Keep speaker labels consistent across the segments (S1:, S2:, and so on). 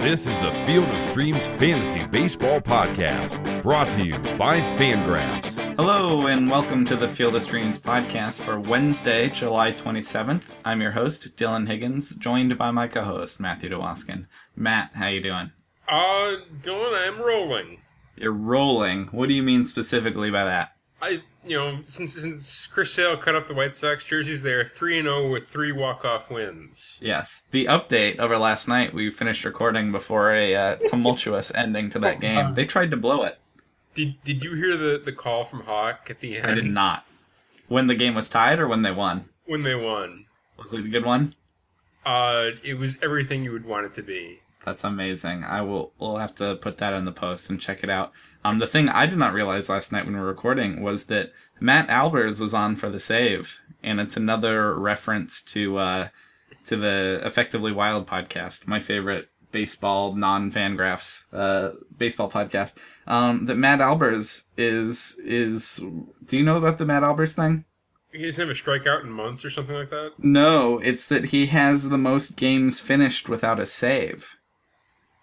S1: This is the Field of Streams Fantasy Baseball Podcast, brought to you by Fangraphs.
S2: Hello, and welcome to the Field of Streams podcast for Wednesday, July 27th. I'm your host, Dylan Higgins, joined by my co-host, Matthew DeWaskin. Matt, how you doing?
S3: Uh, Dylan, I'm rolling.
S2: You're rolling. What do you mean specifically by that?
S3: I, you know, since since Chris Sale cut up the White Sox jerseys, they're three and zero with three walk off wins.
S2: Yes. The update over last night, we finished recording before a uh, tumultuous ending to that game. They tried to blow it.
S3: Did Did you hear the the call from Hawk at the end?
S2: I did not. When the game was tied or when they won?
S3: When they won,
S2: Was it a good one?
S3: uh, it was everything you would want it to be.
S2: That's amazing. I will. We'll have to put that in the post and check it out. Um, the thing I did not realize last night when we were recording was that Matt Albers was on for the save, and it's another reference to uh, to the Effectively Wild podcast, my favorite baseball non-fangraphs uh, baseball podcast. Um, that Matt Albers is is. Do you know about the Matt Albers thing?
S3: He doesn't have a strikeout in months or something like that.
S2: No, it's that he has the most games finished without a save.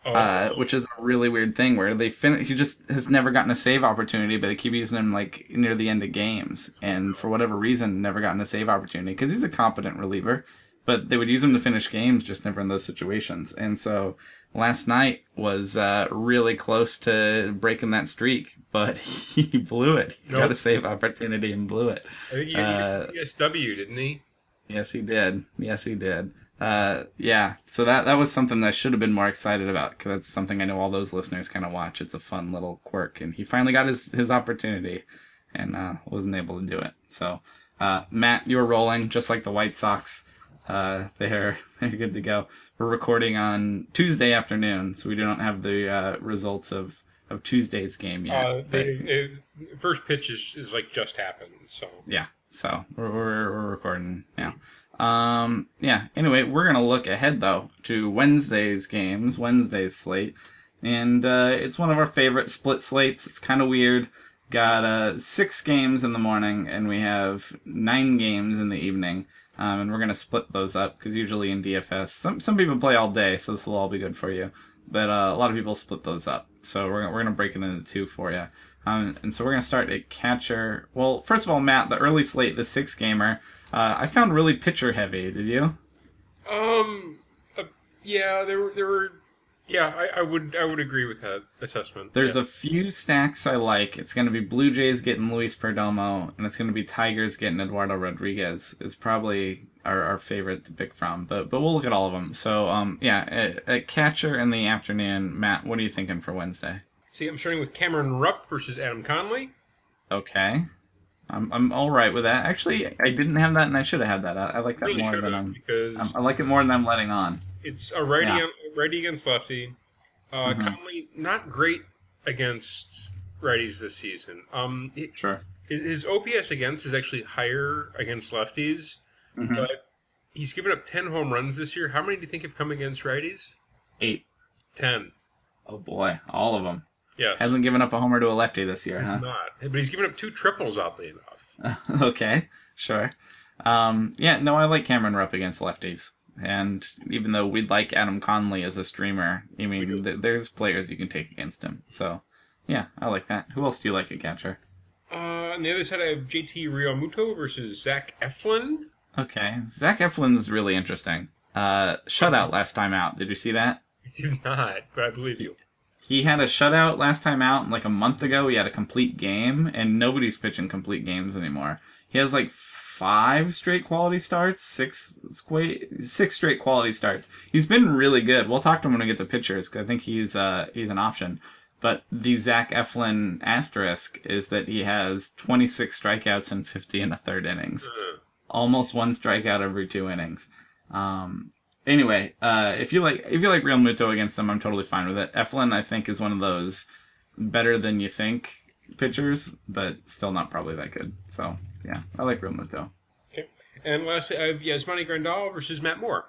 S3: Oh,
S2: uh, which is a really weird thing where they fin- he just has never gotten a save opportunity, but they keep using him like near the end of games, and for whatever reason, never gotten a save opportunity because he's a competent reliever, but they would use him to finish games, just never in those situations. And so last night was uh, really close to breaking that streak, but he blew it. He got
S3: Nope.
S2: a save opportunity and blew it.
S3: I think he,
S2: uh,
S3: he, SW didn't he?
S2: Yes, he did. Yes, he did. Uh, yeah. So that that was something that I should have been more excited about because that's something I know all those listeners kind of watch. It's a fun little quirk, and he finally got his his opportunity, and uh, wasn't able to do it. So, uh, Matt, you're rolling just like the White Sox. Uh, they're they're good to go. We're recording on Tuesday afternoon, so we don't have the uh, results of of Tuesday's game yet.
S3: Uh,
S2: but-
S3: they, it, first pitch is, is like just happened. So
S2: yeah. So we're, we're, we're recording now. Um, yeah. Anyway, we're gonna look ahead though to Wednesday's games, Wednesday's slate, and uh, it's one of our favorite split slates. It's kind of weird. Got uh, six games in the morning, and we have nine games in the evening. Um, and we're gonna split those up because usually in DFS, some some people play all day, so this will all be good for you. But uh, a lot of people split those up, so we're we're gonna break it into two for you. Um, and so we're gonna start at catcher. Well, first of all, Matt, the early slate, the six gamer, uh, I found really pitcher heavy. Did you?
S3: um, uh, yeah, there were there were. Yeah, I, I would I would agree with that assessment.
S2: There's
S3: yeah.
S2: a few stacks I like. It's gonna be Blue Jays getting Luis Perdomo, and it's gonna be Tigers getting Eduardo Rodriguez. Is probably our, our favorite to pick from, but but we'll look at all of them. So um yeah, at, at catcher in the afternoon, Matt, what are you thinking for Wednesday?
S3: See, I'm starting with Cameron Rupp versus Adam Conley.
S2: Okay. I'm, I'm all right with that. Actually, I didn't have that, and I should have had that. I, I like that
S3: Really
S2: more than I'm,
S3: because
S2: I'm. I like it more than I'm letting on.
S3: it's a righty
S2: Yeah.
S3: righty against lefty. Uh,
S2: Mhm.
S3: Conley not great against righties this season. Um, it-
S2: Sure.
S3: his, his OPS against is actually higher against lefties,
S2: Mhm.
S3: but he's given up ten home runs this year. How many do you think have come against righties?
S2: Eight.
S3: Ten.
S2: Oh boy, all of them.
S3: Yes.
S2: Hasn't given up a homer to a lefty this year,
S3: He's
S2: huh?
S3: not. But he's given up two triples, oddly enough.
S2: okay, sure. Um, yeah, no, I like Cameron Rupp against lefties. And even though we'd like Adam Conley as a streamer, I mean, th- there's players you can take against him. So, yeah, I like that. Who else do you like at catcher?
S3: Uh, on the other side, I have JT Realmuto versus Zach Eflin.
S2: Okay, Zach Eflin's really interesting. Uh, shutout last time out. Did you see that?
S3: I did not, but I believe you.
S2: He had a shutout last time out, like a month ago. He had a complete game, and nobody's pitching complete games anymore. He has like five straight quality starts, six six straight quality starts. He's been really good. We'll talk to him when we get to pitchers, I think he's uh he's an option. But the Zach Eflin asterisk is that he has 26 strikeouts and 50 in a third innings almost one strikeout every two innings. Um, anyway, uh, if you like if you like Realmuto against them, I'm totally fine with it. Eflin, I think, is one of those better than you think pitchers, but still not probably that good. So yeah, I like Realmuto.
S3: Okay. And lastly, I have Yasmani Grandal versus Matt Moore.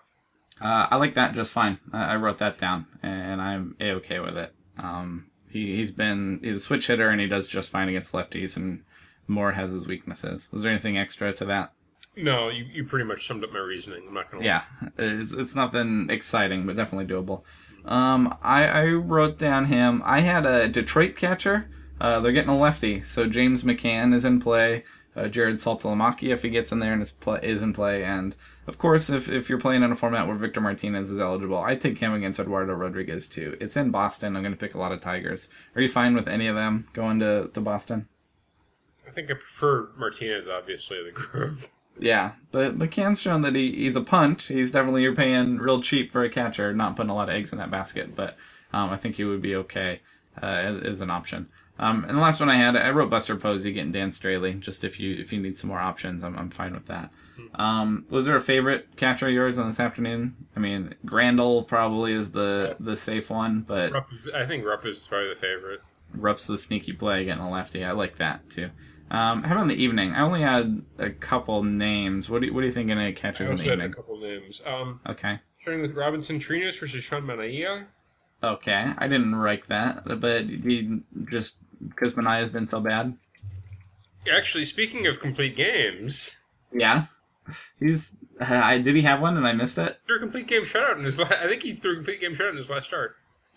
S2: Uh, I like that just fine. I, I wrote that down, and I'm a okay with it. Um, he he's been he's a switch hitter, and he does just fine against lefties, and Moore has his weaknesses. Was there anything extra to that?
S3: No, you, you pretty much summed up my reasoning. I'm not gonna.
S2: Yeah, it's, it's nothing exciting, but definitely doable. Um, I, I wrote down him. I had a Detroit catcher. Uh, they're getting a lefty, so James McCann is in play. Uh, Jared Saltalamacchia, if he gets in there and is, play, is in play, and of course, if, if you're playing in a format where Victor Martinez is eligible, I take him against Eduardo Rodriguez too. It's in Boston. I'm going to pick a lot of Tigers. Are you fine with any of them going to, to Boston?
S3: I think I prefer Martinez, obviously, the group.
S2: Yeah, but McCann's shown that he, he's a punt. He's definitely you're paying real cheap for a catcher, not putting a lot of eggs in that basket. But um, I think he would be okay uh, as, as, an option. Um, and the last one I had, I wrote Buster Posey getting Dan Straily. Just if you if you need some more options, I'm, I'm fine with that. Um, was there a favorite catcher of yours on this afternoon? I mean, Grandal probably is the the safe one, but
S3: Rupp is, I think Rupp is probably the favorite.
S2: Rupp's the sneaky play getting a lefty. I like that too. Um, how about in the evening? I only had a couple names. What do you, what do you think in a catcher
S3: I
S2: in the evening?
S3: a couple names. Um,
S2: Okay.
S3: starting with Robinson Chirinos versus Sean Manaea.
S2: Okay, I didn't rank that, but he just because Manaea's been so bad.
S3: Actually, speaking of complete games,
S2: Yeah, he's. I did he have one and I missed it?
S3: threw a complete game shutout in his. La- I think he threw a complete game shutout in his last start.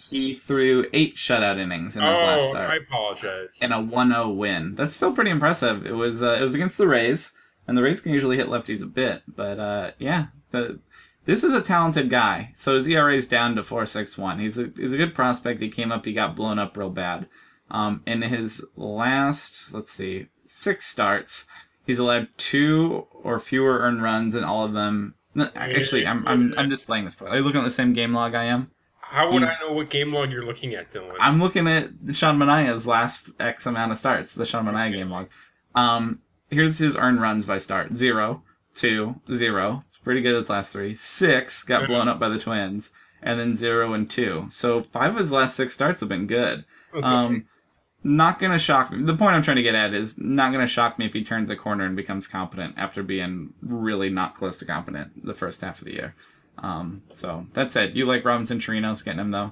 S2: He threw eight shutout innings in his last
S3: Oh,
S2: start.
S3: I apologize.
S2: and a 1-0 win. That's still pretty impressive. It was uh, it was against the Rays, and the Rays can usually hit lefties a bit, but uh, yeah, the this is a talented guy. So his ERA is down to 4.61. He's a he's a good prospect. He came up, he got blown up real bad. Um, in his last, let's see, six starts, he's allowed two or fewer earned runs in all of them. No, actually, I'm I'm I'm just playing this. Are you looking at the same game log I am?
S3: How would I know what game log you're looking at, Dylan?
S2: I'm looking at Sean Manaea's last X amount of starts, the Sean Manaya game log. Um, here's his earned runs by start: zero, two, zero. It's pretty good. His last three. Six got blown up by the Twins, and then zero and two. So five of his last six starts have been good. Um, not gonna shock me. The point I'm trying to get at is not gonna shock me if he turns a corner and becomes competent after being really not close to competent the first half of the year. Um, so that said, you like Robinson Chirinos getting him though,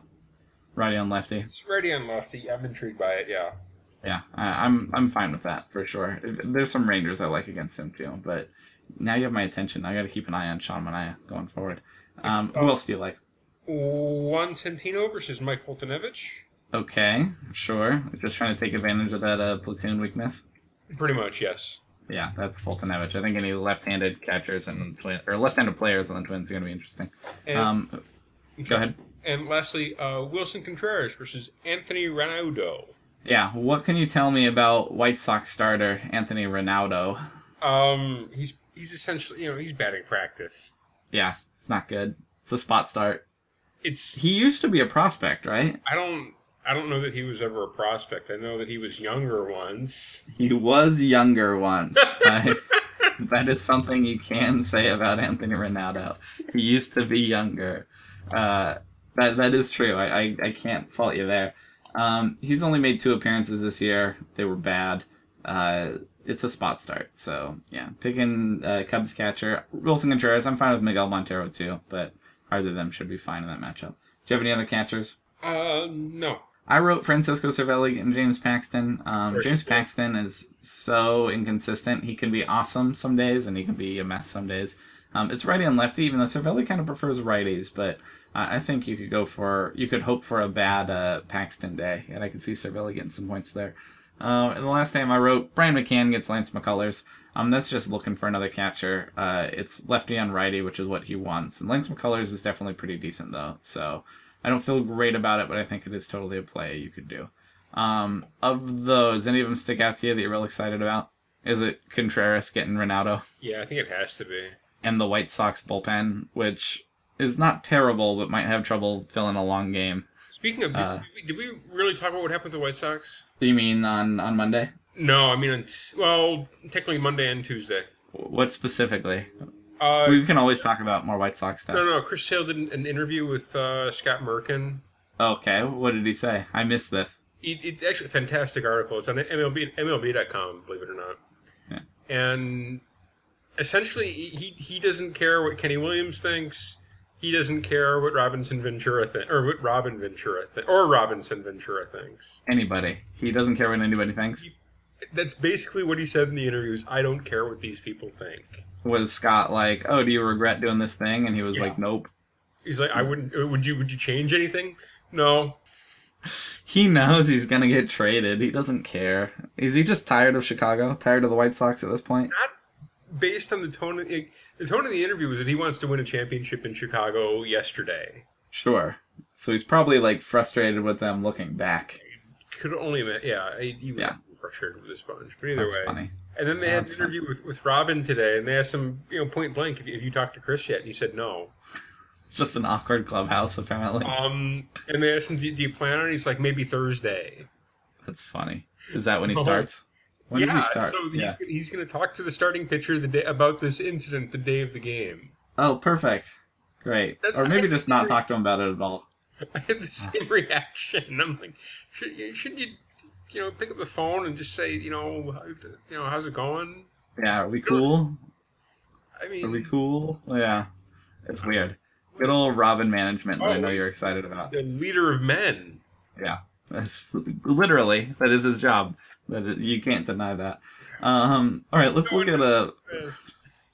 S2: righty on lefty.
S3: it's ready on lefty. I'm intrigued by it. Yeah.
S2: Yeah, I, I'm I'm fine with that for sure. There's some Rangers I like against him too, but now you have my attention. I got to keep an eye on Sean Manaea going forward. Um, who else do you like?
S3: Juan Centeno versus Mike Foltynewicz.
S2: Okay, sure. Just trying to take advantage of that uh, platoon weakness.
S3: Pretty much, yes.
S2: Yeah, that's Foltynewicz. I think any left-handed catchers and twin or left-handed players on the Twins is going to be interesting.
S3: And,
S2: Um, go ahead.
S3: and lastly, uh, Willson Contreras versus Anthony Ranaudo.
S2: Yeah, what can you tell me about White Sox starter Anthony Ranaudo?
S3: Um, he's he's essentially you know he's batting practice.
S2: Yeah, it's not good. It's a spot start.
S3: It's
S2: He used to be a prospect, right?
S3: I don't I don't know that he was ever a prospect. I know that he was younger once.
S2: He was younger once. I, that is something you can say about Anthony Ranaudo. He used to be younger. Uh, that that is true. I, I, I can't fault you there. Um, he's only made two appearances this year. They were bad. Uh, it's a spot start. So yeah, picking uh, Cubs catcher Willson Contreras. I'm fine with Miguel Montero too, but either of them should be fine in that matchup. Do you have any other catchers?
S3: Uh, no.
S2: I wrote Francisco Cervelli and James Paxton. Um, James. Paxton is so inconsistent. He can be awesome some days, and he can be a mess some days. Um, it's righty and lefty, even though Cervelli kind of prefers righties. But uh, I think you could go for, you could hope for a bad uh, Paxton day, and I could see Cervelli getting some points there. Uh, and the last time I wrote, Brian McCann gets Lance McCullers. Um, that's just looking for another catcher. Uh, it's lefty on righty, which is what he wants. And Lance McCullers is definitely pretty decent, though. So I don't feel great about it, but I think it is totally a play you could do. Um, of those, any of them stick out to you that you're real excited about? Is it Contreras getting Ranaudo
S3: Yeah, I think it has to be.
S2: and the White Sox bullpen, which is not terrible, but might have trouble filling a long game?
S3: Speaking of, did,
S2: Uh,
S3: did, we, did we really talk about what happened with the White Sox?
S2: You mean on on Monday?
S3: No, I mean, on t- well, technically Monday and Tuesday.
S2: What specifically?
S3: Uh,
S2: We can always talk about more White Sox stuff.
S3: no, no, Chris Sale did an, an interview with uh, Scott Merkin.
S2: Okay, what did he say? I missed this.
S3: It, it's actually a fantastic article. It's on MLB, MLB.com, believe it or not.
S2: Yeah.
S3: And essentially, he, he doesn't care what Kenny Williams thinks. He doesn't care what Robinson Ventura thinks, or what Robin Ventura thinks, or Robinson Ventura thinks.
S2: Anybody. He doesn't care what anybody thinks.
S3: That's basically what he said in the interviews. I don't care what these people think.
S2: Was Scott like, "Oh, do you regret doing this thing?" And he was
S3: Yeah.
S2: like, "Nope."
S3: He's like, I wouldn't. uh, Would you? Would you change anything? No.
S2: He knows he's gonna get traded. He doesn't care. Is he just tired of Chicago? Tired of the White Sox at this point?
S3: Not based on the tone. Of, the tone of the interview was that he wants to win a championship in Chicago yesterday.
S2: Sure. So he's probably like frustrated with them looking back.
S3: Could only, yeah, he he
S2: Yeah.
S3: frustrated with this bunch. But either
S2: That's
S3: way,
S2: funny.
S3: And then they had an interview with, with Robin today, and they asked him, you know, point blank, if you, if you talked to Chris yet, and he said no.
S2: It's just an awkward clubhouse, apparently.
S3: Um, and they asked him, do, do you plan on it? He's like, maybe Thursday.
S2: That's funny. Is that when he starts? When
S3: yeah,
S2: does he start?
S3: so he's,
S2: yeah.
S3: he's going to talk to the starting pitcher the day about this incident the day of the game.
S2: Oh, perfect. Great.
S3: That's-
S2: or maybe just not talk to him about it at all.
S3: I had the same reaction. I'm like, should you, should you, you know, pick up the phone and just say, you know, you know, how's it going?
S2: Yeah, are we cool?
S3: I mean,
S2: Are we cool? Yeah. It's weird. Good old Robin management that I
S3: Oh,
S2: know you're excited about.
S3: the leader of men.
S2: Yeah. That's literally that is his job. That is, you can't deny that. Um, all right, let's look at a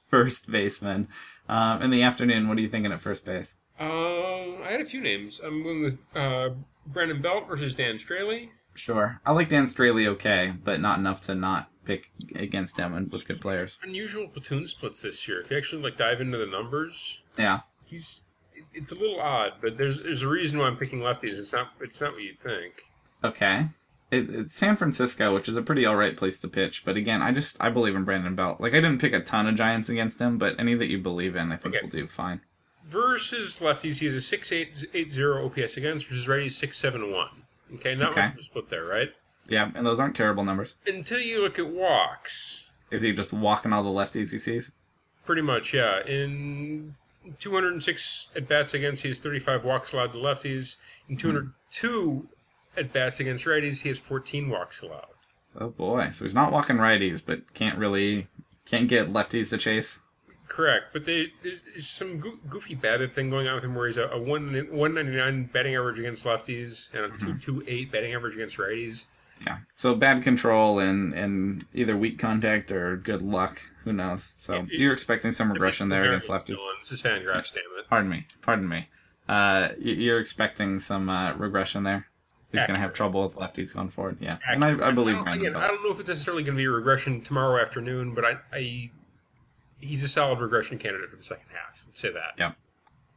S2: first baseman. Um, in the afternoon, what are you thinking at first base?
S3: Uh, I had a few names. I'm going with uh, Brandon Belt versus Dan Straily.
S2: Sure. I like Dan Straily okay, but not enough to not pick against him and with good players.
S3: Unusual platoon splits this year. If you actually like dive into the numbers,
S2: Yeah.
S3: he's it's a little odd, but there's there's a reason why I'm picking lefties. It's not it's not what you'd think.
S2: Okay. It, it's San Francisco, which is a pretty alright place to pitch, but again, I just I believe in Brandon Belt. Like I didn't pick a ton of Giants against him, but any that you believe in, I think
S3: Okay.
S2: will do fine.
S3: Versus lefties, he has a six eight eight zero OPS against, versus righties six seven one. Okay, not
S2: Okay.
S3: much a split there, right?
S2: Yeah, and those aren't terrible numbers.
S3: Until you look at walks,
S2: Is he just walking all the lefties he sees?
S3: pretty much, yeah. In 206 at bats against, he has 35 walks allowed to lefties. In hmm. 202 at bats against righties, he has 14 walks allowed.
S2: Oh boy, so he's not walking righties, but can't really can't get lefties to chase.
S3: Correct, but they, there's some goofy BABIP thing going on with him where he's a, a one 199 batting average against lefties and a 228 batting average against righties.
S2: Yeah. So bad control and and either weak contact or good luck. Who knows? So
S3: It's-
S2: you're expecting some regression there against lefties.
S3: Dylan, This is Fangraphs, damn it.
S2: Pardon me. Pardon me. Uh, you're expecting some uh, regression there. He's going to have trouble with lefties going forward. Yeah, and I, I believe
S3: don't- again, I don't know if it's necessarily going to be a regression tomorrow afternoon, but I, I he's a solid regression candidate for the second half. Let's say that.
S2: Yep.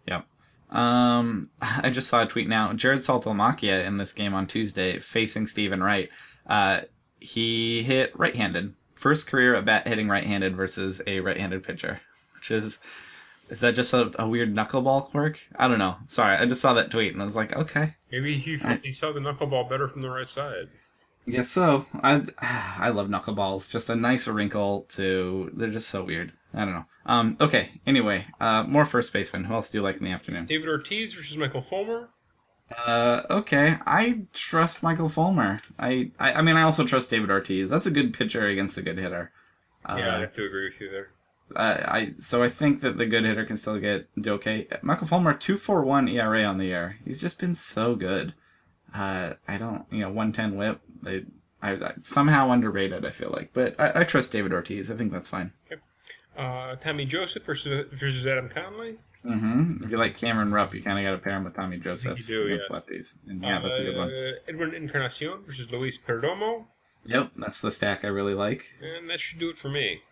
S2: Yep. Um, I just saw a tweet now. Jared Saltalamacchia in this game on Tuesday facing Steven Wright. Uh, he hit right-handed. First career at bat hitting right-handed versus a right-handed pitcher, which is is that just a, a weird knuckleball quirk? I don't know. Sorry, I just saw that tweet and I was like, okay,
S3: Maybe he he saw the knuckleball better from the right side.
S2: Guess so. I I love knuckleballs. Just a nice wrinkle to. They're just so weird. I don't know. Um. Okay. Anyway. Uh. More first baseman. Who else do you like in the afternoon?
S3: David Ortiz versus Michael Fulmer.
S2: Uh. Okay. I trust Michael Fulmer. I. I, I mean, I also trust David Ortiz. That's a good pitcher against a good hitter. Uh,
S3: yeah, I have to agree with you there.
S2: I, I. So I think that the good hitter can still get do okay. Michael Fulmer two four one ERA on the year. He's just been so good. Uh. I don't. You know. One ten WHIP. They. I, I somehow underrated. I feel like, but I, I trust David Ortiz. I think that's fine.
S3: Uh, Tommy Joseph versus versus Adam Conley.
S2: Mm-hmm. If you like Cameron Rupp, you kind of got to pair him with Tommy Joseph
S3: you do, yeah.
S2: lefties. And yeah, that's a good one.
S3: Uh, Edwin Encarnacion versus Luis Perdomo,
S2: Yep, that's the stack I really like.
S3: and that should do it for me.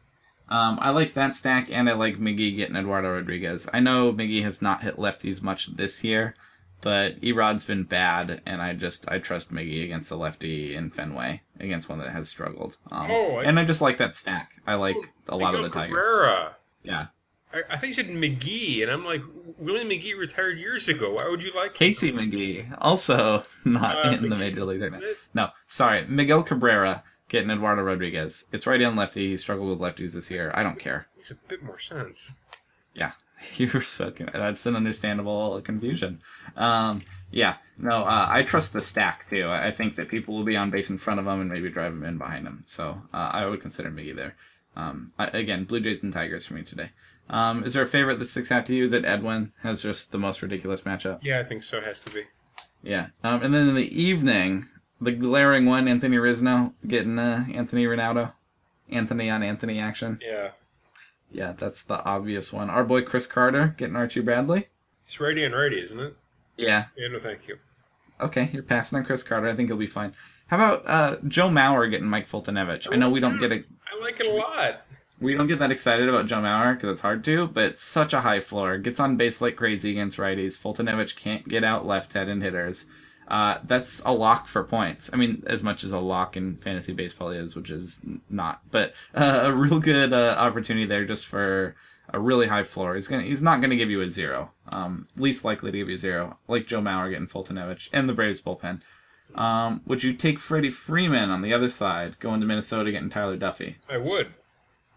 S2: Um, I like that stack, and I like Miggy getting Eduardo Rodriguez. I know Miggy has not hit lefties much this year, but Erod's been bad, and I just I trust Miggy against the lefty in Fenway against one that has struggled. Um,
S3: Oh, I-
S2: and I just like that stack. I like a lot of the Tigers.
S3: Cabrera.
S2: Yeah,
S3: I, I think you said McGee, and I'm like, William McGee retired years ago. Why would you like him?
S2: Casey McGee also not
S3: Uh,
S2: in the major leagues right now. No, sorry, Miguel Cabrera getting Eduardo Rodriguez. It's right on lefty. He struggled with lefties this year. I don't care.
S3: It's a bit more sense.
S2: Yeah, you were so con- that's an understandable confusion. Um, yeah, no, uh, I trust the stack too. I think that people will be on base in front of him and maybe drive him in behind him. So uh, I would consider Miggy there. Um, I, again, Blue Jays and Tigers for me today. Um, is there a favorite that sticks out to you? Is it Edwin has just the most ridiculous matchup?
S3: Yeah, I think so. Has to be.
S2: Yeah. Um, and then in the evening, the glaring one, Anthony Rizzo getting uh, Anthony Ranaudo, Anthony on Anthony action.
S3: Yeah.
S2: Yeah, that's the obvious one. Our boy Chris Carter getting Archie Bradley.
S3: It's righty and righty, isn't it?
S2: Yeah.
S3: Yeah, no, thank you.
S2: Okay, you're passing on Chris Carter. I think he'll be fine. How about uh, Joe Mauer getting Mike Foltynewicz? I know we don't get a,
S3: I like it a lot.
S2: we don't get that excited about Joe Mauer because it's hard to, but it's such a high floor. Gets on base like crazy against righties. Fultonevich can't get out left-handed hitters. Uh, that's a lock for points. I mean, as much as a lock in fantasy baseball is, which is not, but uh, a real good uh, opportunity there just for a really high floor. He's gonna, he's not gonna give you a zero. Um, least likely to give you zero, like Joe Mauer getting Foltynewicz and the Braves bullpen. Um, would you take Freddie Freeman on the other side, going to Minnesota getting Tyler Duffey?
S3: I would.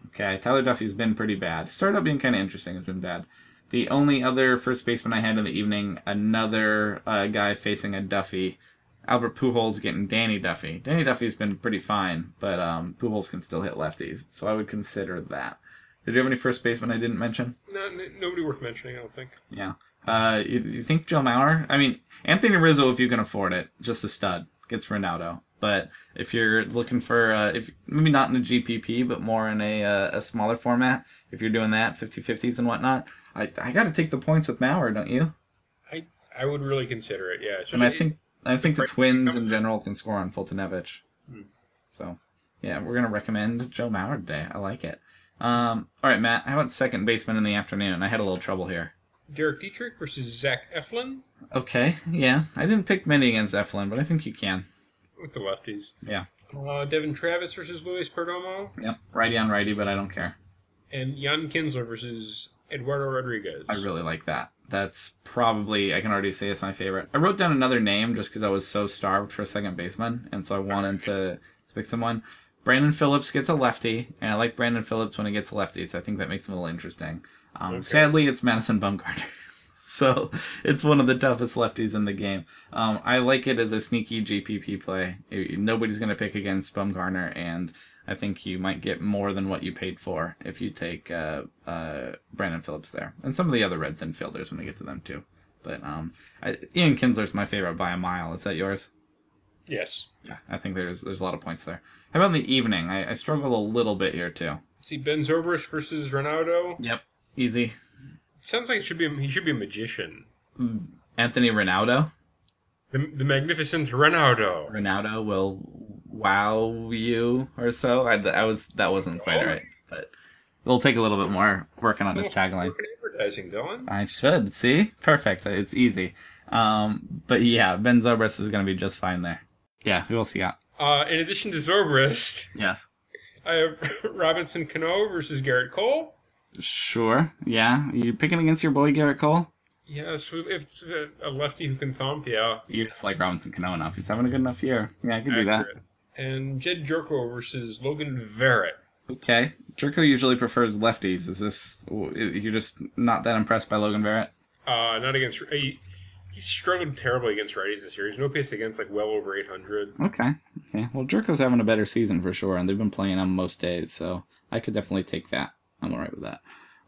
S2: Okay, Tyler Duffey's been pretty bad. Started out being kind of interesting. It's been bad. The only other first baseman I had in the evening, another uh, guy facing a Duffy, Albert Pujols getting Danny Duffy. Danny Duffy's been pretty fine, but um, Pujols can still hit lefties, so I would consider that. Did you have any first baseman I didn't mention?
S3: No, n- nobody worth mentioning, I don't think.
S2: Yeah. Uh, you, you think Joe Mauer? I mean, Anthony Rizzo, if you can afford it, just a stud. Gets Ranaudo. But if you're looking for, uh, if maybe not in a GPP, but more in a uh, a smaller format, if you're doing that 50-50s and whatnot, I I got to take the points with Mauer, don't you?
S3: I I would really consider it, yeah.
S2: And I think I think the Twins in general can score on Foltynewicz. So yeah, we're gonna recommend Joe Mauer today. I like it. Um, all right, Matt. How about second baseman in the afternoon? I had a little trouble here.
S3: Derek Dietrich versus Zach Eflin
S2: Okay, yeah. I didn't pick many against Eflin, but I think you can.
S3: with the lefties.
S2: Yeah.
S3: Uh, Devon Travis versus Luis Perdomo.
S2: Yep. Righty on righty, but I don't care.
S3: And Ian Kinsler versus Eduardo Rodriguez.
S2: I really like that. That's probably, I can already say it's my favorite. I wrote down another name just because I was so starved for a second baseman, and so I wanted to pick someone. Brandon Phillips gets a lefty, and I like Brandon Phillips when he gets lefties. I think that makes him a little interesting. Um,
S3: Okay.
S2: Sadly, it's Madison Bumgarner. so it's one of the toughest lefties in the game. Um, I like it as a sneaky GPP play. Nobody's going to pick against Bumgarner, and I think you might get more than what you paid for if you take uh, uh, Brandon Phillips there, and some of the other Reds infielders when we get to them too. But um, I, Ian Kinsler's my favorite by a mile. Is that yours?
S3: Yes.
S2: Yeah, I think there's there's a lot of points there. How about in the evening? I, I struggled a little bit here too.
S3: See Ben Zobrist versus Ranaudo.
S2: Yep, easy.
S3: Sounds like it should be he should be a magician.
S2: Anthony Ranaudo.
S3: The, the magnificent Ranaudo.
S2: Ranaudo will wow you or so. I, I was that wasn't quite right, but it'll take a little bit more working on this tagline.
S3: Advertising, Dylan.
S2: I should see perfect. It's easy. Um, but yeah, Ben Zobrist is going to be just fine there. Yeah, who else you got?
S3: Uh, in addition to Zobrist,
S2: Yes,
S3: I have Robinson Cano versus Gerrit Cole.
S2: Sure. Yeah, you picking against your boy Gerrit Cole?
S3: Yes, if it's a a lefty who can thump, yeah.
S2: You just like Robinson Cano enough. He's having a good enough year. Yeah, I can do that.
S3: And Jedd Gyorko versus Logan Verrett.
S2: Okay. Gyorko usually prefers lefties. Is this you're just not that impressed by Logan Verrett?
S3: Uh, not against. He, he struggled terribly against righties this year. He's no pace against like well over 800.
S2: Okay. Okay. Well, Gyorko's having a better season for sure, and they've been playing him most days, so I could definitely take that. I'm alright with that.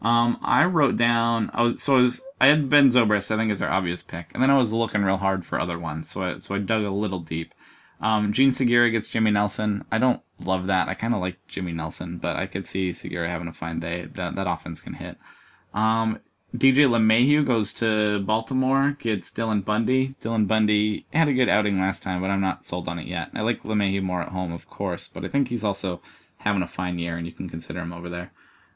S2: Um, I wrote down. I was so I, was, I had Ben Zobrist. I think is our obvious pick, and then I was looking real hard for other ones. So I so I dug a little deep. Um, Jean Segura gets Jimmy Nelson. I don't love that. I kind of like Jimmy Nelson, but I could see Segura having a fine day. That that offense can hit. Um, DJ LeMahieu goes to Baltimore, gets Dylan Bundy. Dylan Bundy had a good outing last time, but I'm not sold on it yet. I like LeMahieu more at home, of course, but I think he's also having a fine year, and you can consider him over there.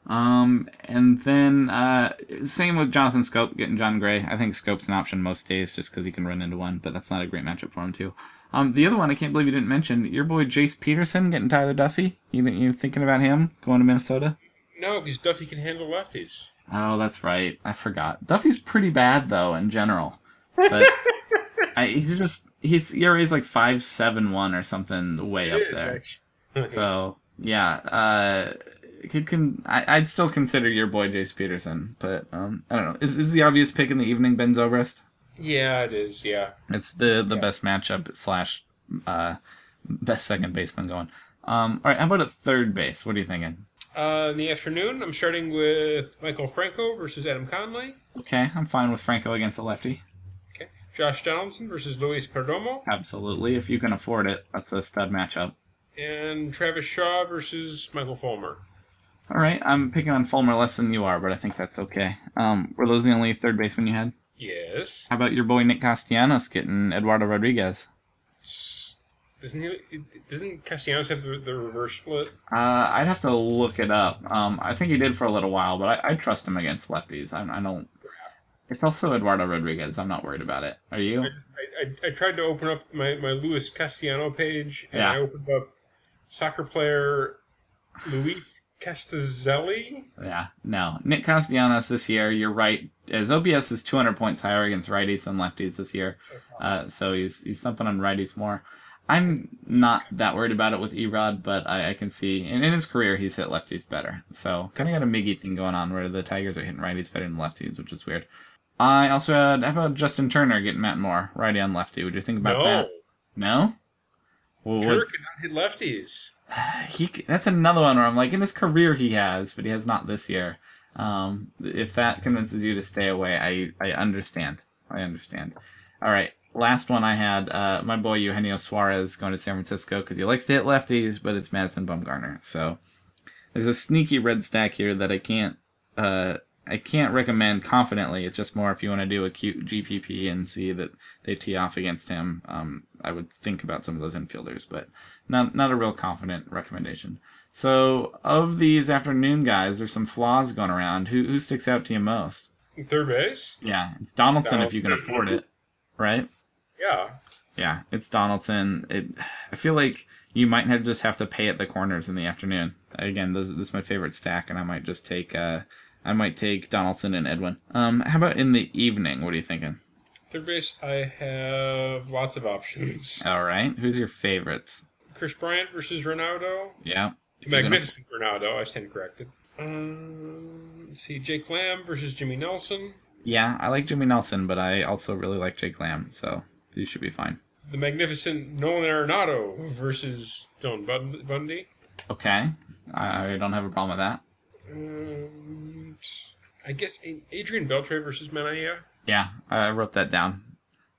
S2: Um, and then uh, same with Jonathan Schoop getting Jon Gray. I think Schoop's an option most days just because he can run into one, but that's not a great matchup for him too. Um, the other one I can't believe you didn't mention your boy Jace Peterson getting Tyler Duffey. You you thinking about him going to Minnesota?
S3: No, because Duffey can handle lefties.
S2: Oh, that's right. I forgot. Duffey's pretty bad though in general, but I, he's just his ERA is like five seven one or something way up there. So yeah, uh, I, I'd still consider your boy Jace Peterson, but um, I don't know. Is is the obvious pick in the evening Ben Zobrist?
S3: yeah, it is. Yeah.
S2: It's the the best matchup slash uh, best second baseman going. Um, all right, how about at third base? What are you thinking?
S3: Uh, in the afternoon, I'm starting with Maikel Franco versus Adam Conley.
S2: Okay, I'm fine with Franco against a lefty.
S3: Okay. Josh Donaldson versus Luis Perdomo,
S2: Absolutely. If you can afford it, that's a stud matchup.
S3: and Travis Shaw versus Michael Fulmer.
S2: All right, I'm picking on Fulmer less than you are, but I think that's okay. Um, were those the only third baseman you had?
S3: Yes.
S2: How about your boy Nick Castellanos getting Eduardo Rodriguez?
S3: Doesn't he? Doesn't Castellanos have the, the reverse split?
S2: Uh, I'd have to look it up. Um, I think he did for a little while, but I, I trust him against lefties. I, I don't. It's also Eduardo Rodriguez. I'm not worried about it. Are you?
S3: I, just, I, I, I tried to open up my, my Luis Castellano page, and
S2: Yeah.
S3: I opened up soccer player Luis Castazelli.
S2: Yeah, no. Nick Castellanos this year, you're right. His OPS is 200 points higher against righties than lefties this year. Uh, so he's he's thumping on righties more. I'm not that worried about it with Erod, but I, I can see, and in his career, he's hit lefties better. So kind of got a Miggy thing going on where the Tigers are hitting righties better than lefties, which is weird. I also had, how about Justin Turner getting Matt Moore, righty on lefty? Would you think about
S3: No,
S2: that? No? Well,
S3: Turner could not hit lefties.
S2: He that's another one where I'm like in his career he has, but he has not this year. Um, if that convinces you to stay away, I I understand. I understand. All right, last one I had uh, my boy Eugenio Suarez going to San Francisco because he likes to hit lefties, but it's Madison Bumgarner. So there's a sneaky red stack here that I can't uh, I can't recommend confidently. It's just more if you want to do a cute GPP and see that they tee off against him. Um, I would think about some of those infielders, but not not a real confident recommendation. So of these afternoon guys, there's some flaws going around. Who who sticks out to you most?
S3: Third base.
S2: Yeah, it's Donaldson if you can afford it, right?
S3: Yeah.
S2: Yeah, it's Donaldson. It, I feel like you might have just have to pay at the corners in the afternoon. Again, this, this is my favorite stack, and I might just take uh, I might take Donaldson and Edwin. Um, how about in the evening? What are you thinking?
S3: Third base. I have lots of options.
S2: All right, who's your favorites?
S3: Kris Bryant versus Ranaudo.
S2: Yeah, if you're gonna-
S3: Magnificent Ranaudo. I stand corrected. Um, let's see. Jake Lamb versus Jimmy Nelson.
S2: Yeah, I like Jimmy Nelson, but I also really like Jake Lamb, so you should be fine.
S3: The magnificent Nolan Arenado versus Don Bund- Bundy.
S2: Okay, I, don't have a problem with that.
S3: Um, I guess Adrian Beltre versus Manaea.
S2: Yeah, I wrote that down.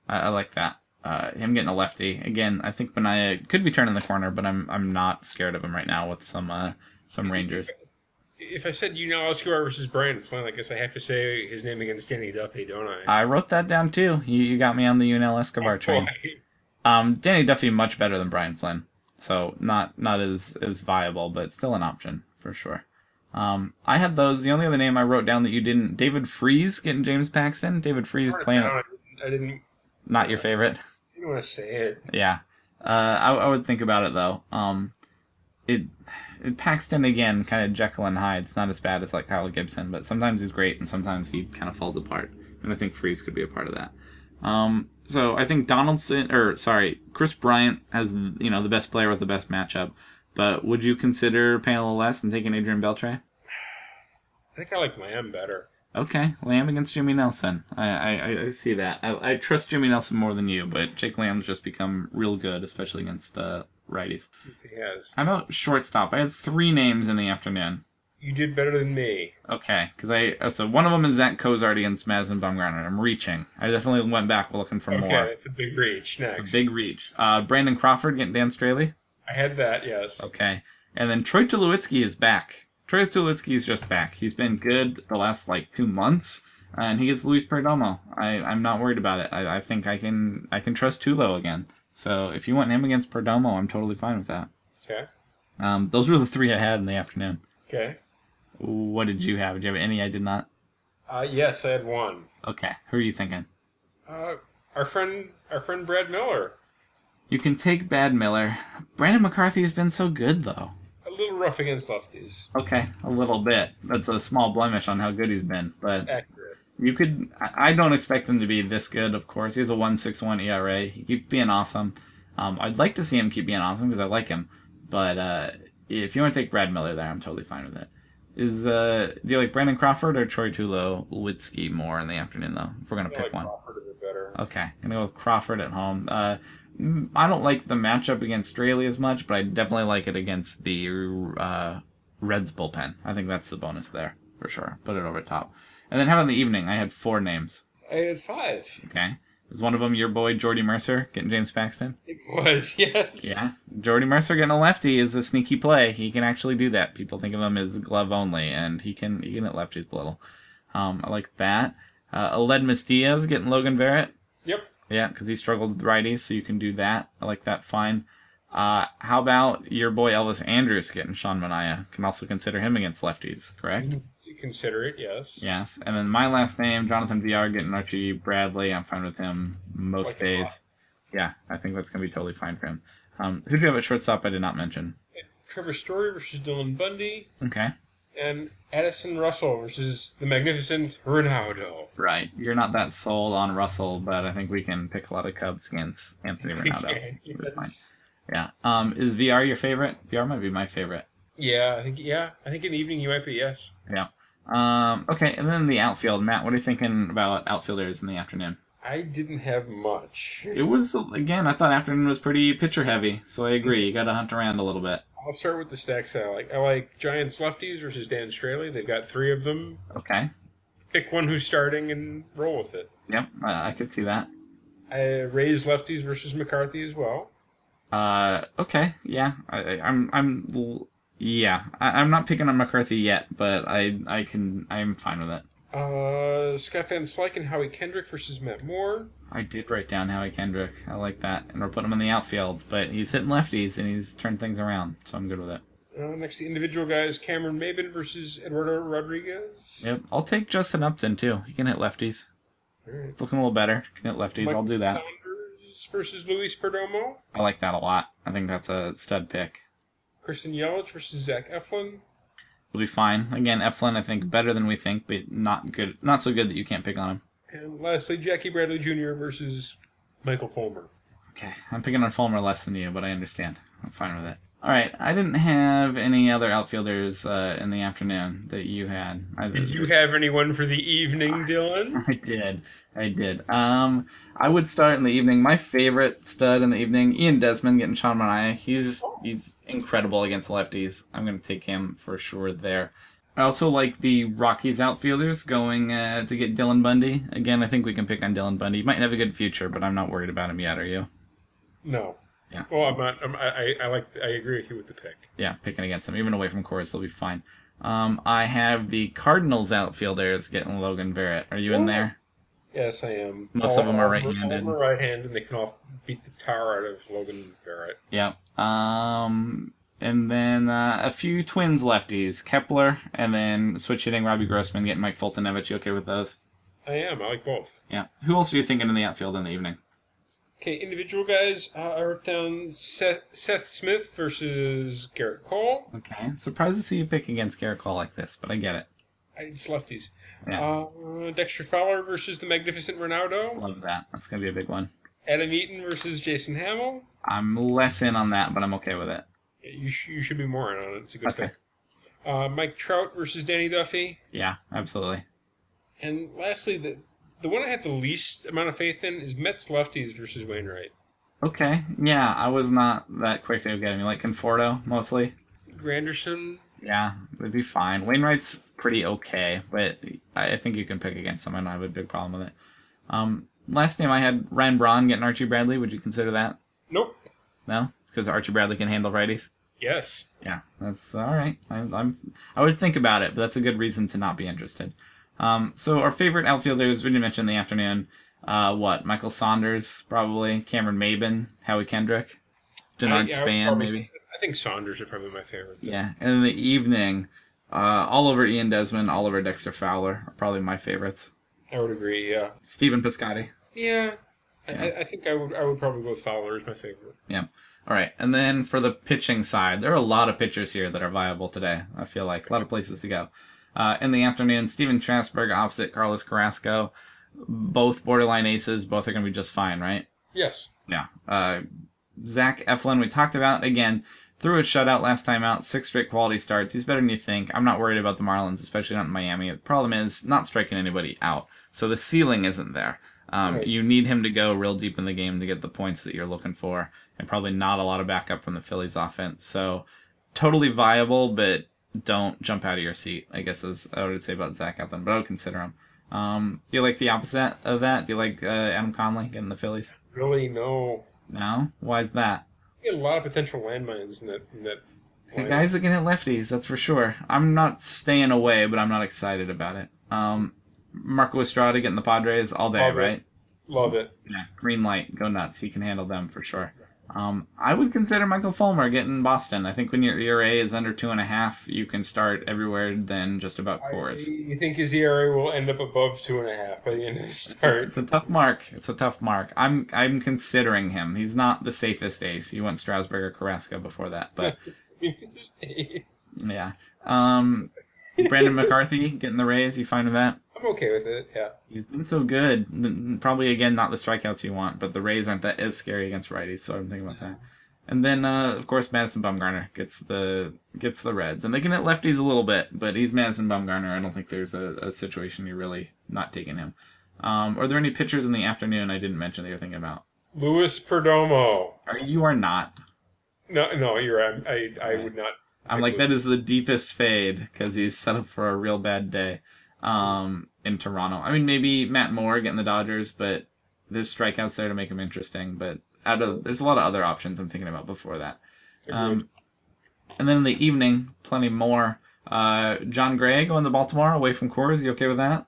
S2: I, I like that. Uh, him getting a lefty again. I think Manaea could be turning the corner, but I'm I'm not scared of him right now with some uh, some Rangers.
S3: If I said you know Escobar versus Brian Flynn, I guess I have to say his name against Danny Duffy, don't I?
S2: I wrote that down too. You, you got me on the Yunel Escobar train. Um, Danny Duffy much better than Brian Flynn, so not not as as viable, but still an option for sure. Um, I had those. The only other name I wrote down that you didn't, David Freese getting James Paxton. David Freese playing
S3: I didn't,
S2: not your favorite.
S3: I didn't want to say it.
S2: Yeah, uh, I, I would think about it though. Um, it, it Paxton again, kind of Jekyll and Hyde. It's not as bad as like Kyle Gibson, but sometimes he's great and sometimes he kind of falls apart. And I think Freese could be a part of that. Um, so I think Donaldson, or sorry, Kris Bryant has you know the best player with the best matchup. But would you consider paying a little less and taking Adrian Beltre?
S3: I think I like Lamb better.
S2: Okay, Lamb against Jimmy Nelson. I I, I see that. I, I trust Jimmy Nelson more than you, but Jake Lamb's just become real good, especially against uh, righties.
S3: He has.
S2: How about shortstop? I had three names in the afternoon.
S3: You did better than me.
S2: Okay, because I uh, so one of them is Zach Cozart against Madison Bumgarner. I'm reaching. I definitely went back looking for
S3: Okay,
S2: more.
S3: it's a big reach. Next, a
S2: big reach. Uh, Brandon Crawford getting Dan Straily.
S3: I had that, yes.
S2: Okay, and then Troy Tulowitzki is back. Troy Tulowitzki is just back. He's been good the last like two months, and he gets Luis Perdomo. I I'm not worried about it. I, I think I can I can trust Tulo again. So if you want him against Perdomo, I'm totally fine with that.
S3: Okay.
S2: Um, those were the three I had in the afternoon.
S3: Okay.
S2: What did you have? Did you have any I did not?
S3: Uh, yes, I had one.
S2: Okay, who are you thinking?
S3: Uh, our friend, our friend Brad Miller.
S2: You can take Bad Miller. Brandon McCarthy has been so good, though.
S3: Rough against lefties.
S2: Okay, a little bit. That's a small blemish on how good he's been, but
S3: Accurate.
S2: you could. I don't expect him to be this good. Of course, he has a one six one ERA. He keeps being awesome. Um, I'd like to see him keep being awesome because I like him. But uh, if you want to take Brad Miller there, I'm totally fine with it. Is uh, do you like Brandon Crawford or Troy Tulowitzki more in the afternoon though? If we're gonna
S3: I
S2: pick
S3: like
S2: one.
S3: Crawford a bit better.
S2: Okay, gonna go with Crawford at home. Uh, I don't like the matchup against Straily as much, but I definitely like it against the uh, Reds bullpen. I think that's the bonus there for sure. Put it over top. And then how about in the evening? I had four names.
S3: I had five.
S2: Okay, Is one of them your boy Jordy Mercer getting James Paxton?
S3: It was, yes.
S2: Yeah, Jordy Mercer getting a lefty is a sneaky play. He can actually do that. People think of him as glove only, and he can he can hit lefties a little. Um, I like that. Uh, Aledmys Diaz getting Logan Verrett.
S3: Yep.
S2: Yeah, because he struggled with righties, so you can do that. I like that fine. Uh, how about your boy Elvis Andrus getting Sean Manaea? Can also consider him against lefties, correct?
S3: You consider it, yes.
S2: Yes. And then my last name, Jonathan Villar getting Archie Bradley. I'm fine with him most
S3: Like him a lot.
S2: days. Yeah, I think that's going to be totally fine for him. Um, who do you have at shortstop? I did not mention.
S3: Trevor Story versus Dylan Bundy,
S2: Okay.
S3: And Addison Russell versus the magnificent Ranaudo.
S2: Right. You're not that sold on Russell, but I think we can pick a lot of Cubs against Anthony Ranaudo. It'll be fine.
S3: yes.
S2: Yeah. Um, is Villar your favorite? Villar might be my favorite.
S3: Yeah, I think yeah, I think in the evening you might be yes.
S2: Yeah. Um, okay, and then the outfield. Matt, what are you thinking about outfielders in the afternoon?
S3: I didn't have much.
S2: It was again. I thought afternoon was pretty pitcher heavy, so I agree. You got to hunt around a little bit.
S3: I'll start with the stacks that I like. I like Giants lefties versus Dan Straily. They've got three of them.
S2: Okay.
S3: Pick one who's starting and roll with it.
S2: Yep, I, I could see that.
S3: I Rays lefties versus McCarthy as well.
S2: Uh, okay, yeah, I, I- I'm, I'm, yeah, I, I'm not picking on McCarthy yet, but I, I can, I'm fine with it.
S3: Uh, Scott Van Slyke and Howie Kendrick versus Matt Moore.
S2: I did write down Howie Kendrick. I like that, and we're putting him in the outfield, but he's hitting lefties and he's turned things around, so I'm good with it.
S3: Uh, next, the individual guys Cameron Maybin versus Eduardo Rodriguez.
S2: Yep, I'll take Justin Upton too. He can hit lefties.
S3: Right.
S2: It's looking a little better. Can hit lefties. I'll do that.
S3: Saunders versus Luis Perdomo.
S2: I like that a lot. I think that's a stud pick.
S3: Christian Yelich versus Zach Eflin.
S2: We'll be fine. Again, Eflin, I think better than we think, but not good. Not so good that you can't pick on him.
S3: And lastly, Jackie Bradley Jr. versus Michael Fulmer.
S2: Okay, I'm picking on Fulmer less than you, but I understand. I'm fine with it. All right, I didn't have any other outfielders uh, in the afternoon that you had. I,
S3: Did you have anyone for the evening, Dylan?
S2: I did. I did. Um, I would start in the evening. My favorite stud in the evening, Ian Desmond getting Sean Manaea. He's he's incredible against lefties. I'm going to take him for sure there. I also like the Rockies outfielders going uh, to get Dylan Bundy. Again, I think we can pick on Dylan Bundy. He might have a good future, but I'm not worried about him yet. Are you?
S3: No.
S2: Yeah.
S3: Well, I'm not. I'm, I, I like. I agree with you with the pick.
S2: Yeah, picking against them, Even away from Coors, they'll be fine. Um, I have the Cardinals outfielders getting Logan Verrett. Are you in there?
S3: Yes, I am.
S2: Most of them are right-handed.
S3: All of them are right-handed, and they can all beat the tar out of Logan Verrett.
S2: Yep. Um, and then uh, a few twins lefties, Kepler, and then switch hitting Robbie Grossman, getting Mike Foltynewicz. You okay with those?
S3: I am. I like both.
S2: Yeah. Who else are you thinking in the outfield in the evening?
S3: Okay, individual guys. Uh, I wrote down Seth, Seth Smith versus Gerrit Cole.
S2: Okay. I'm surprised to see you pick against Gerrit Cole like this, but I get it.
S3: I, it's lefties.
S2: Yeah.
S3: Uh, Dexter Fowler versus the Magnificent Ranaudo.
S2: Love that. That's gonna be a big one.
S3: Adam Eaton versus Jason Hammel.
S2: I'm less in on that, but I'm okay with it.
S3: Yeah, You, sh- you should be more in on it. It's a good
S2: Okay.
S3: pick. Uh, Mike Trout versus Danny Duffy.
S2: Yeah, absolutely.
S3: And lastly, the the one I have the least amount of faith in is Mets lefties versus Wainwright.
S2: Okay. Yeah, I was not that quick to get him. Like Conforto mostly?
S3: Granderson.
S2: Yeah, it'd be fine. Wainwright's pretty okay, but I I think you can pick against him. I don't have a big problem with it. Um, last name I had Ryan Braun getting Archie Bradley. Would you consider that?
S3: Nope.
S2: No, because Archie Bradley can handle righties.
S3: Yes.
S2: Yeah, that's all right. I'm, I'm I would think about it, but that's a good reason to not be interested. Um, so our favorite outfielders we didn't mention in the afternoon. Uh, what? Michael Saunders, probably. Cameron Maybin, Howie Kendrick,
S3: I
S2: Span,
S3: probably-
S2: maybe.
S3: I think Saunders are probably my favorite.
S2: Yeah, and in the evening, uh, Oliver Ian Desmond, Oliver Dexter Fowler are probably my favorites.
S3: I would agree. Yeah.
S2: Stephen Piscotty.
S3: Yeah. I, I, I think I would. I would probably go with Fowler as my favorite.
S2: Yeah. All right, and then for the pitching side, there are a lot of pitchers here that are viable today. I feel like a lot of places to go. Uh, in the afternoon, Stephen Strasburg opposite Carlos Carrasco, both borderline aces. Both are going to be just fine, right?
S3: Yes.
S2: Yeah. Uh, Zach Eflin, we talked about again. Threw a shutout last time out, six straight quality starts. He's better than you think. I'm not worried about the Marlins, especially not in Miami. The problem is not striking anybody out, so the ceiling isn't there. Um,
S3: Right.
S2: You need him to go real deep in the game to get the points that you're looking for, and probably not a lot of backup from the Phillies offense. So totally viable, but don't jump out of your seat. I guess is I would say about Zach Eflin, but I would consider him. Um, do you like the opposite of that? Do you like uh, Adam Conley getting the Phillies?
S3: Really, no.
S2: No? Why is that?
S3: You get a lot of potential landmines in that. In that
S2: The guys can hit lefties, that's for sure. I'm not staying away, but I'm not excited about it. Um, Marco Estrada getting the Padres all day,
S3: Love it.
S2: right?
S3: Love it.
S2: Yeah, green light, go nuts. He can handle them for sure. Um, I would consider Michael Fulmer getting Boston. I think when your ERA is under two and a half, you can start everywhere than just about Coors.
S3: You think his ERA will end up above two and a half by the end of the start?
S2: It's a tough mark. It's a tough mark. I'm I'm considering him. He's not the safest ace. You went Strasburg or Carrasco before that, but yeah. Um, Brandon McCarthy getting the Rays. You fine with that?
S3: I'm okay with it. Yeah.
S2: He's been so good. Probably again not the strikeouts you want, but the Rays aren't that as scary against righties, so I'm thinking about that. And then uh, of course Madison Bumgarner gets the gets the Reds, and they can hit lefties a little bit, but he's Madison Bumgarner. I don't think there's a, a situation you're really not taking him. Um, are there any pitchers in the afternoon I didn't mention that you're thinking about?
S3: Luis Perdomo.
S2: Are you are not?
S3: No, no, you're right. I, I would not.
S2: I'm like that is the deepest fade because he's set up for a real bad day um, in Toronto. I mean, maybe Matt Moore getting the Dodgers, but there's strikeouts there to make him interesting. But out of there's a lot of other options I'm thinking about before that. Um, and then in the evening, plenty more. Uh, Jon Gray going to Baltimore away from Coors. You okay with that?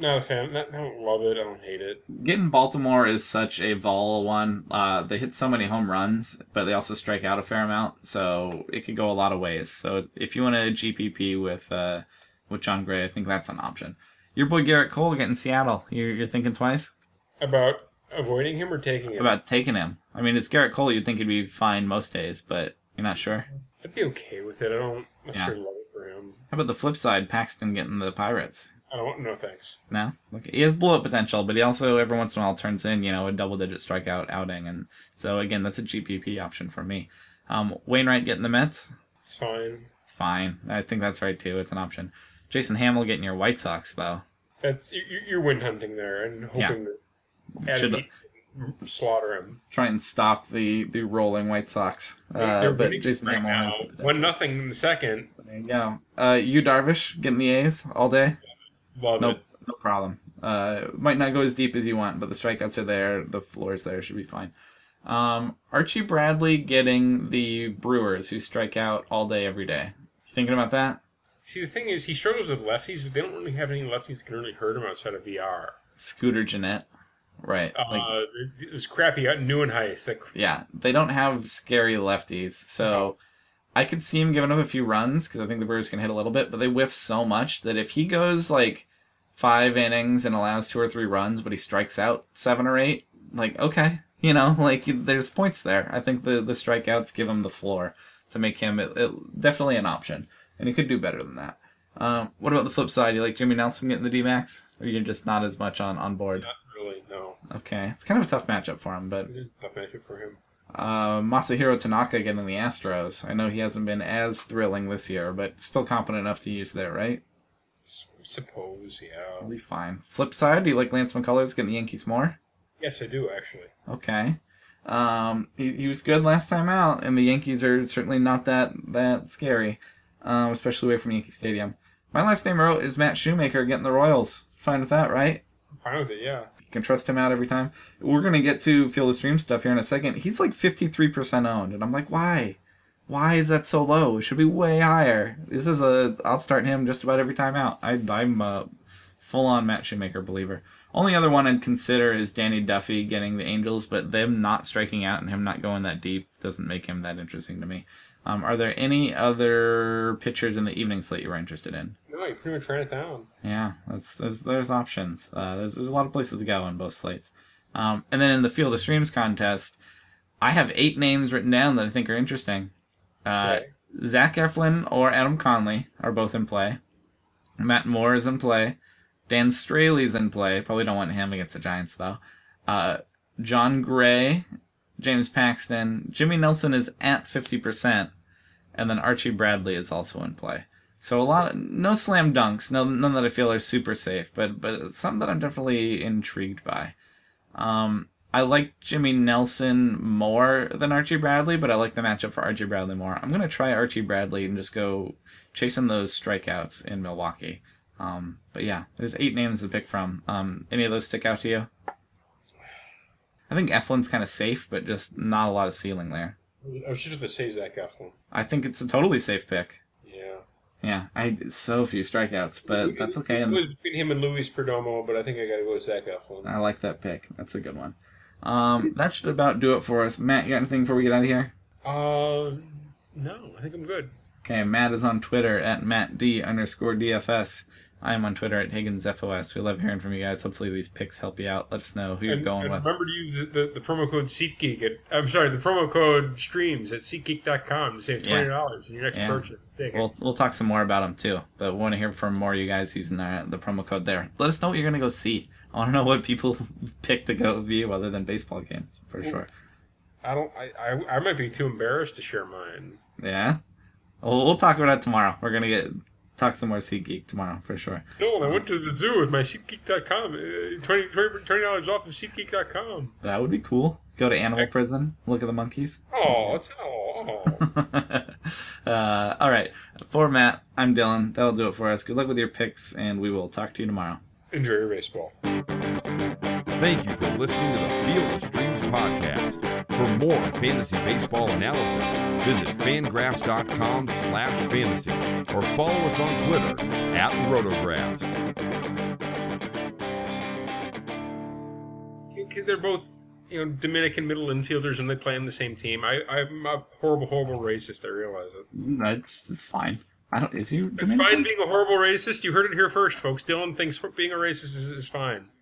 S3: Not a fan. Not, I don't love it. I don't hate it.
S2: Getting Baltimore is such a volatile one. Uh, they hit so many home runs, but they also strike out a fair amount, so it could go a lot of ways. So if you want a GPP with uh, with Jon Gray, I think that's an option. Your boy Gerrit Cole getting Seattle. You're, you're thinking twice
S3: About avoiding him or taking him?
S2: about taking him. I mean, it's Gerrit Cole. You'd think he'd be fine most days, but you're not sure.
S3: I'd be okay with it. I don't necessarily love it for him.
S2: How about the flip side? Paxton getting the Pirates.
S3: I don't. No thanks.
S2: No, okay. He has blow up potential, but he also every once in a while turns in, you know, a double digit strikeout outing, and so again, that's a GPP option for me. Um, Wainwright getting the Mets,
S3: It's fine.
S2: it's fine. I think that's right too. It's an option. Jason Hammel getting your White Sox though.
S3: That's you- you- you're win hunting there and hoping that
S2: Should-
S3: slaughter him.
S2: Try and stop the the rolling White Sox. Uh, but Jason
S3: right
S2: Hammel
S3: now.
S2: has.
S3: One nothing in the second.
S2: There you go. Uh, Yu Darvish getting the A's all day.
S3: Love
S2: No,
S3: it.
S2: no problem. Uh, might not go as deep as you want, but the strikeouts are there. The floor's there. Should be fine. Um, Archie Bradley getting the Brewers, who strike out all day, every day. You thinking about that?
S3: See, the thing is, he struggles with lefties, but they don't really have any lefties that can really hurt him outside of VR.
S2: Scooter Gennett, right? Like,
S3: Uh, this crappy Nieuwenhuis. That
S2: yeah, they don't have scary lefties, so I could see him giving up a few runs because I think the Brewers can hit a little bit, but they whiff so much that if he goes like five innings and allows two or three runs, but he strikes out seven or eight, like okay, you know, like there's points there. I think the the strikeouts give him the floor to make him it, it- definitely an option, and he could do better than that. Um, what about the flip side? You like Jimmy Nelson getting the D-backs, or you're just not as much on on board?
S3: not really. No,
S2: Okay, it's kind of a tough matchup for him, but
S3: it is a tough matchup for him.
S2: Uh, Masahiro Tanaka getting the Astros. I know he hasn't been as thrilling this year, but still competent enough to use there, right?
S3: S- Suppose, yeah.
S2: He'll be fine. Flip side, do you like Lance McCullers getting the Yankees more?
S3: Yes, I do actually.
S2: Okay. Um, he, he was good last time out, and the Yankees are certainly not that that scary, um, especially away from Yankee Stadium. My last name wrote is Matt Shoemaker getting the Royals. Fine with that, right?
S3: I'm fine with it. Yeah.
S2: You can trust him out every time. We're gonna get to Field of Stream stuff here in a second. He's like fifty three percent owned, and I'm like, why? Why is that so low? It should be way higher. This is a. I'll start him just about every time out. I, I'm a full on Matt Shoemaker believer. Only other one I'd consider is Danny Duffy getting the Angels, but them not striking out and him not going that deep doesn't make him that interesting to me. Um, are there any other pitchers in the evening slate you were interested in?
S3: No, you pretty much ran it down.
S2: Yeah, that's there's there's options. Uh, there's there's a lot of places to go on both slates. Um, and then in the Field of Streams contest, I have eight names written down that I think are interesting. Uh. Zach Eflin or Adam Conley are both in play. Matt Moore is in play. Dan Straily's in play. Probably don't want him against the Giants though. Uh, John Gray, James Paxton, Jimmy Nelson is at fifty percent, and then Archie Bradley is also in play. So a lot, of, no slam dunks, no none that I feel are super safe, but but some that I'm definitely intrigued by. Um, I like Jimmy Nelson more than Archie Bradley, but I like the matchup for Archie Bradley more. I'm gonna try Archie Bradley and just go chasing those strikeouts in Milwaukee. Um, but yeah, there's eight names to pick from. Um, any of those stick out to you? I think Eflin's kind of safe, but just not a lot of ceiling there.
S3: I just going to say Zach Eflin.
S2: I think it's a totally safe pick.
S3: Yeah.
S2: Yeah, I so few strikeouts, but that's okay.
S3: It was between him and Luis Perdomo, but I think I got to go with Zach Eflin.
S2: I like that pick. That's a good one. Um, that should about do it for us. Matt, you got anything before we get out of here?
S3: Uh, no, I think I'm good.
S2: Okay, Matt is on Twitter at mattd underscore DFS. I am on Twitter at HigginsFOS. We love hearing from you guys. Hopefully these picks help you out. Let us know who you're
S3: And,
S2: going
S3: and
S2: with.
S3: remember to use the, the, the promo code SeatGeek at I'm sorry, the promo code streams at SeatGeek.com to save twenty dollars in your next
S2: Yeah.
S3: purchase. It.
S2: We'll, we'll talk some more about them too, but we want to hear from more of you guys using the, the promo code there. Let us know what you're going to go see. I want to know what people pick to go view other than baseball games, for sure.
S3: I don't. I, I I might be too embarrassed to share mine.
S2: Yeah? Well, we'll talk about it tomorrow. We're going to get talk some more SeatGeek tomorrow, for sure.
S3: No, I went to the zoo with my SeatGeek.com. Uh, 20 dollars off of SeatGeek.com.
S2: That would be cool. Go to Animal Prison, look at the monkeys.
S3: Oh, it's oh.
S2: uh, all right. For Matt, I'm Dylan. That'll do it for us. Good luck with your picks, and we will talk to you tomorrow.
S3: Enjoy your baseball.
S1: Thank you for listening to the Field of Streams podcast. For more fantasy baseball analysis, visit fangraphs.com slash fantasy or follow us on Twitter at Rotographs.
S3: They're both you know Dominican middle infielders, and they play on the same team. I, I'm a horrible, horrible racist. I realize it.
S2: That's, that's fine. I don't. Is he?
S3: It's fine being a horrible racist. You heard it here first, folks. Dylan thinks being a racist is, is fine.